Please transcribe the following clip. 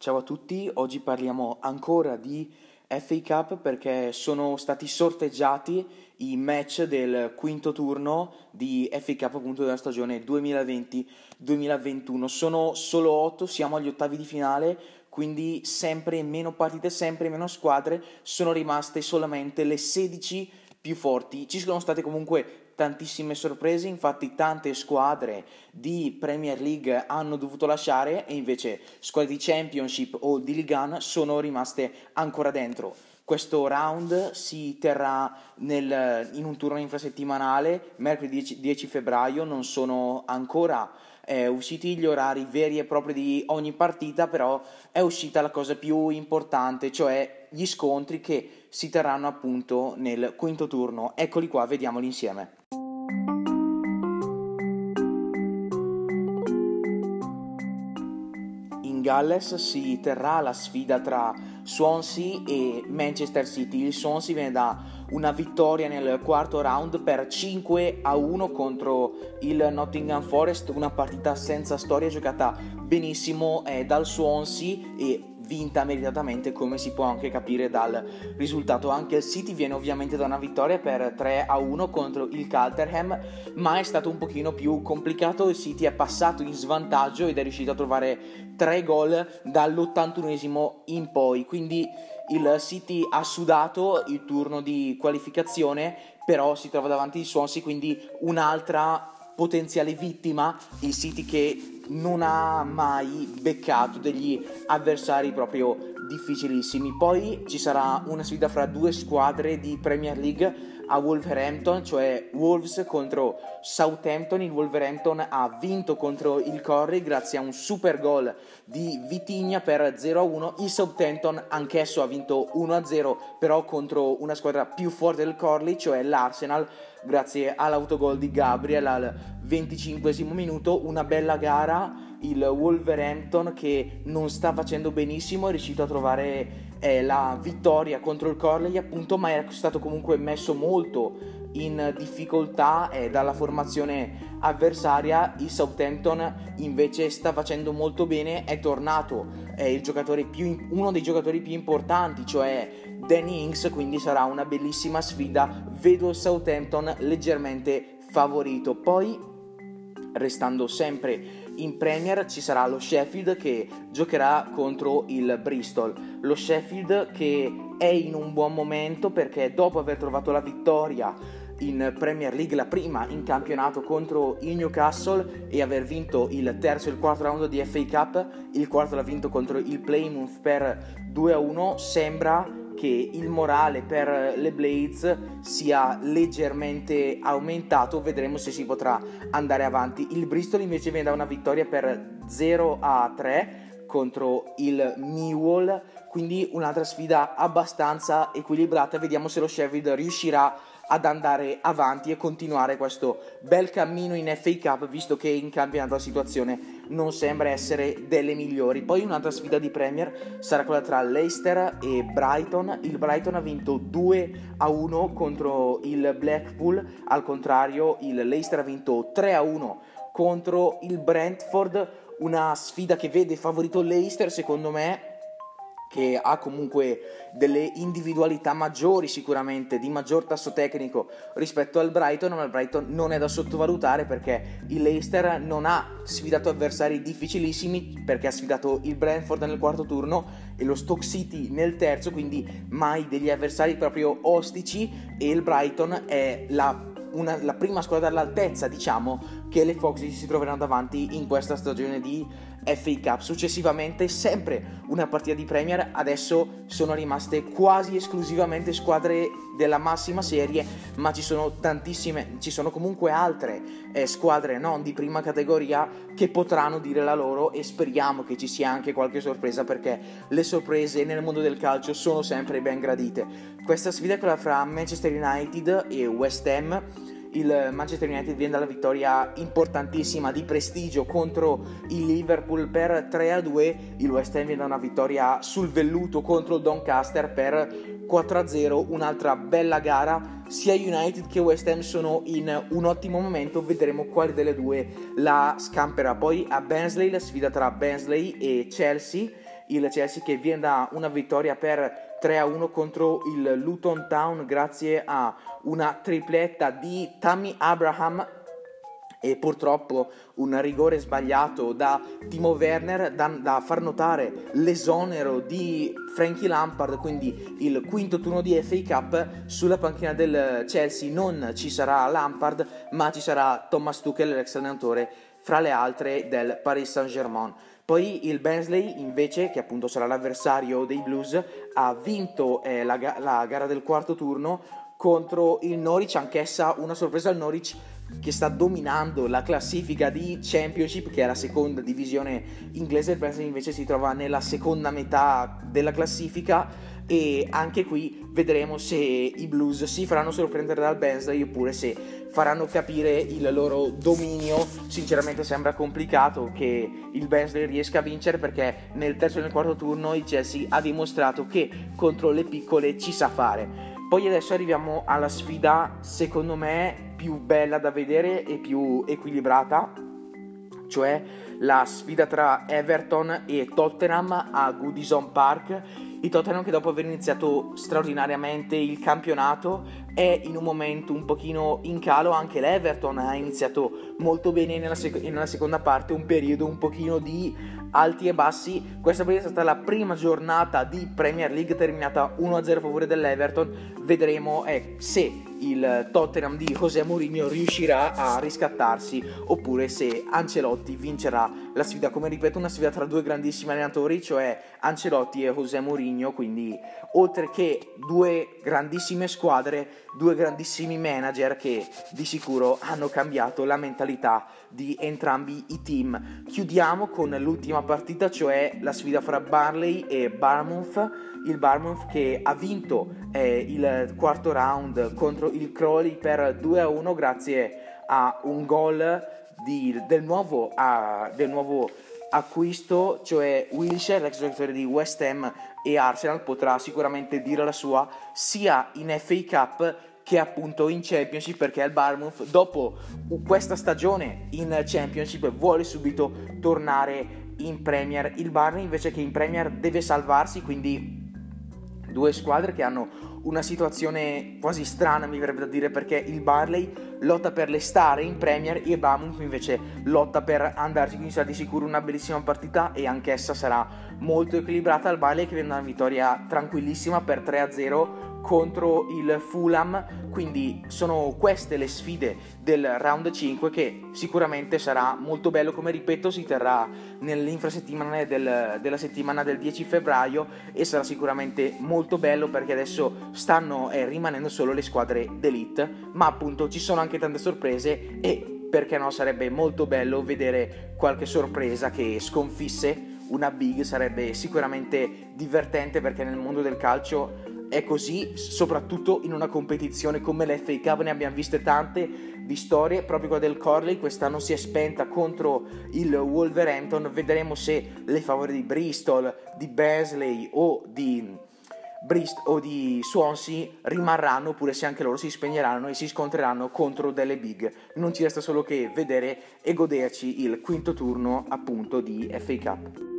Ciao a tutti, oggi parliamo ancora di FA Cup perché sono stati sorteggiati i match del quinto turno di FA Cup appunto della stagione 2020-2021. Sono solo 8, siamo agli ottavi di finale, quindi sempre meno partite, sempre meno squadre, sono rimaste solamente le 16 più forti. Ci sono state comunque tantissime sorprese, infatti tante squadre di Premier League hanno dovuto lasciare e invece squadre di Championship o di Ligue 1 sono rimaste ancora dentro. Questo round si terrà nel, in un turno infrasettimanale mercoledì 10, 10 febbraio, non sono ancora eh, usciti gli orari veri e propri di ogni partita, però è uscita la cosa più importante, cioè gli scontri che si terranno appunto nel quinto turno. Eccoli qua, vediamoli insieme. In Galles si terrà la sfida tra Swansea e Manchester City. Il Swansea viene da una vittoria nel quarto round per 5 a 1 contro il Nottingham Forest, una partita senza storia giocata benissimo eh, dal Swansea e vinta meritatamente come si può anche capire dal risultato. Anche il City viene ovviamente da una vittoria per 3 a 1 contro il Calderham ma è stato un pochino più complicato. Il City è passato in svantaggio ed è riuscito a trovare 3 gol dall'81esimo in poi. Quindi il City ha sudato il turno di qualificazione però si trova davanti il Swansea quindi un'altra potenziale vittima il City che non ha mai beccato degli avversari proprio difficilissimi. Poi ci sarà una sfida fra due squadre di Premier League a Wolverhampton, cioè Wolves contro Southampton. Il Wolverhampton ha vinto contro il Corri grazie a un super gol di Vitigna per 0-1. Il Southampton anch'esso ha vinto 1-0, però contro una squadra più forte del Corley, cioè l'Arsenal, grazie all'autogol di Gabriel al 25 minuto. Una bella gara il Wolverhampton che non sta facendo benissimo è riuscito a trovare eh, la vittoria contro il Corley appunto ma è stato comunque messo molto in difficoltà eh, dalla formazione avversaria. Il Southampton invece sta facendo molto bene. È tornato eh, più, uno dei giocatori più importanti cioè Danny Ings quindi sarà una bellissima sfida. Vedo il Southampton leggermente favorito. Poi restando sempre in Premier ci sarà lo Sheffield che giocherà contro il Bristol. Lo Sheffield che è in un buon momento perché dopo aver trovato la vittoria in Premier League, la prima in campionato contro il Newcastle e aver vinto il terzo e il quarto round di FA Cup, il quarto l'ha vinto contro il Plymouth per 2-1, sembra che il morale per le Blades sia leggermente aumentato, vedremo se si potrà andare avanti. Il Bristol invece viene da una vittoria per 0 a 3 contro il Newell, quindi un'altra sfida abbastanza equilibrata. Vediamo se lo Sheffield riuscirà ad andare avanti e continuare questo bel cammino in FA Cup, visto che in campionato la situazione non sembra essere delle migliori. Poi un'altra sfida di Premier sarà quella tra Leicester e Brighton. Il Brighton ha vinto 2 a 1 contro il Blackpool, al contrario il Leicester ha vinto 3 a 1 contro il Brentford. Una sfida che vede favorito Leicester, secondo me, che ha comunque delle individualità maggiori sicuramente, di maggior tasso tecnico rispetto al Brighton, ma il Brighton non è da sottovalutare perché il Leicester non ha sfidato avversari difficilissimi perché ha sfidato il Brentford nel quarto turno e lo Stoke City nel terzo, quindi mai degli avversari proprio ostici e il Brighton è la una, la prima squadra all'altezza, diciamo, che le Foxy si troveranno davanti in questa stagione di FA Cup. Successivamente sempre una partita di Premier, adesso sono rimaste quasi esclusivamente squadre della massima serie, ma ci sono tantissime, ci sono comunque altre eh, squadre non di prima categoria che potranno dire la loro e speriamo che ci sia anche qualche sorpresa perché le sorprese nel mondo del calcio sono sempre ben gradite. Questa sfida è quella fra Manchester United e West Ham il Manchester United viene dalla vittoria importantissima di prestigio contro il Liverpool per 3-2, il West Ham viene da una vittoria sul velluto contro il Doncaster per 4-0, un'altra bella gara, sia United che West Ham sono in un ottimo momento, vedremo quale delle due la scamperà. Poi a Bensley la sfida tra Bensley e Chelsea. Il Chelsea che viene da una vittoria per 3-1 contro il Luton Town grazie a una tripletta di Tammy Abraham e purtroppo un rigore sbagliato da Timo Werner da, da, far notare l'esonero di Frankie Lampard quindi il quinto turno di FA Cup. Sulla panchina del Chelsea non ci sarà Lampard ma ci sarà Thomas Tuchel l'ex allenatore fra le altre del Paris Saint-Germain poi il Bensley invece che appunto sarà l'avversario dei Blues ha vinto eh, la, la gara del quarto turno contro il Norwich anch'essa una sorpresa al Norwich che sta dominando la classifica di Championship, che è la seconda divisione inglese, il Burnley invece si trova nella seconda metà della classifica e anche qui vedremo se i Blues si faranno sorprendere dal Bensley oppure se faranno capire il loro dominio. Sinceramente sembra complicato che il Bensley riesca a vincere perché nel terzo e nel quarto turno il Chelsea ha dimostrato che contro le piccole ci sa fare. Poi adesso arriviamo alla sfida, secondo me, più bella da vedere e più equilibrata, cioè la sfida tra Everton e Tottenham a Goodison Park. Il Tottenham che dopo aver iniziato straordinariamente il campionato è in un momento un pochino in calo, anche l'Everton ha iniziato molto bene nella, sec- nella seconda parte, un periodo un pochino di alti e bassi. Questa è stata la prima giornata di Premier League terminata 1-0 a favore dell'Everton. Vedremo eh, se il Tottenham di José Mourinho riuscirà a riscattarsi oppure se Ancelotti vincerà la sfida. Come ripeto, una sfida tra due grandissimi allenatori, cioè Ancelotti e José Mourinho, quindi oltre che due grandissime squadre, due grandissimi manager che di sicuro hanno cambiato la mentalità di entrambi i team. Chiudiamo con l'ultima partita, cioè la sfida fra Barley e Barmouth il Barmouth che ha vinto eh, il quarto round contro il Crowley per 2-1 grazie a un gol di, del, nuovo, a, del nuovo acquisto, cioè Wilshire, l'ex giocatore di West Ham e Arsenal, potrà sicuramente dire la sua sia in FA Cup che appunto in Championship perché il Barmouth dopo questa stagione in Championship vuole subito tornare in Premier. Il Barney invece che in Premier deve salvarsi, quindi due squadre che hanno una situazione quasi strana, mi verrebbe da dire, perché il Barley lotta per le stare in Premier e Bournemouth invece lotta per andarci, quindi sarà di sicuro una bellissima partita e anch'essa sarà molto equilibrata. Il Barley che viene una vittoria tranquillissima per 3-0 contro il Fulham, quindi sono queste le sfide del round 5 che sicuramente sarà molto bello, come ripeto si terrà nell'infrasettimana del, della settimana del 10 febbraio e sarà sicuramente molto bello perché adesso stanno eh, rimanendo solo le squadre d'elite, ma appunto ci sono anche tante sorprese e perché no sarebbe molto bello vedere qualche sorpresa che sconfisse. Una big sarebbe sicuramente divertente perché nel mondo del calcio è così, soprattutto in una competizione come l'FA Cup, ne abbiamo viste tante di storie, proprio quella del Corley quest'anno si è spenta contro il Wolverhampton, vedremo se le favore di Bristol, di Besley o di, Brist- o di Swansea rimarranno oppure se anche loro si spegneranno e si scontreranno contro delle big. Non ci resta solo che vedere e goderci il quinto turno appunto di FA Cup.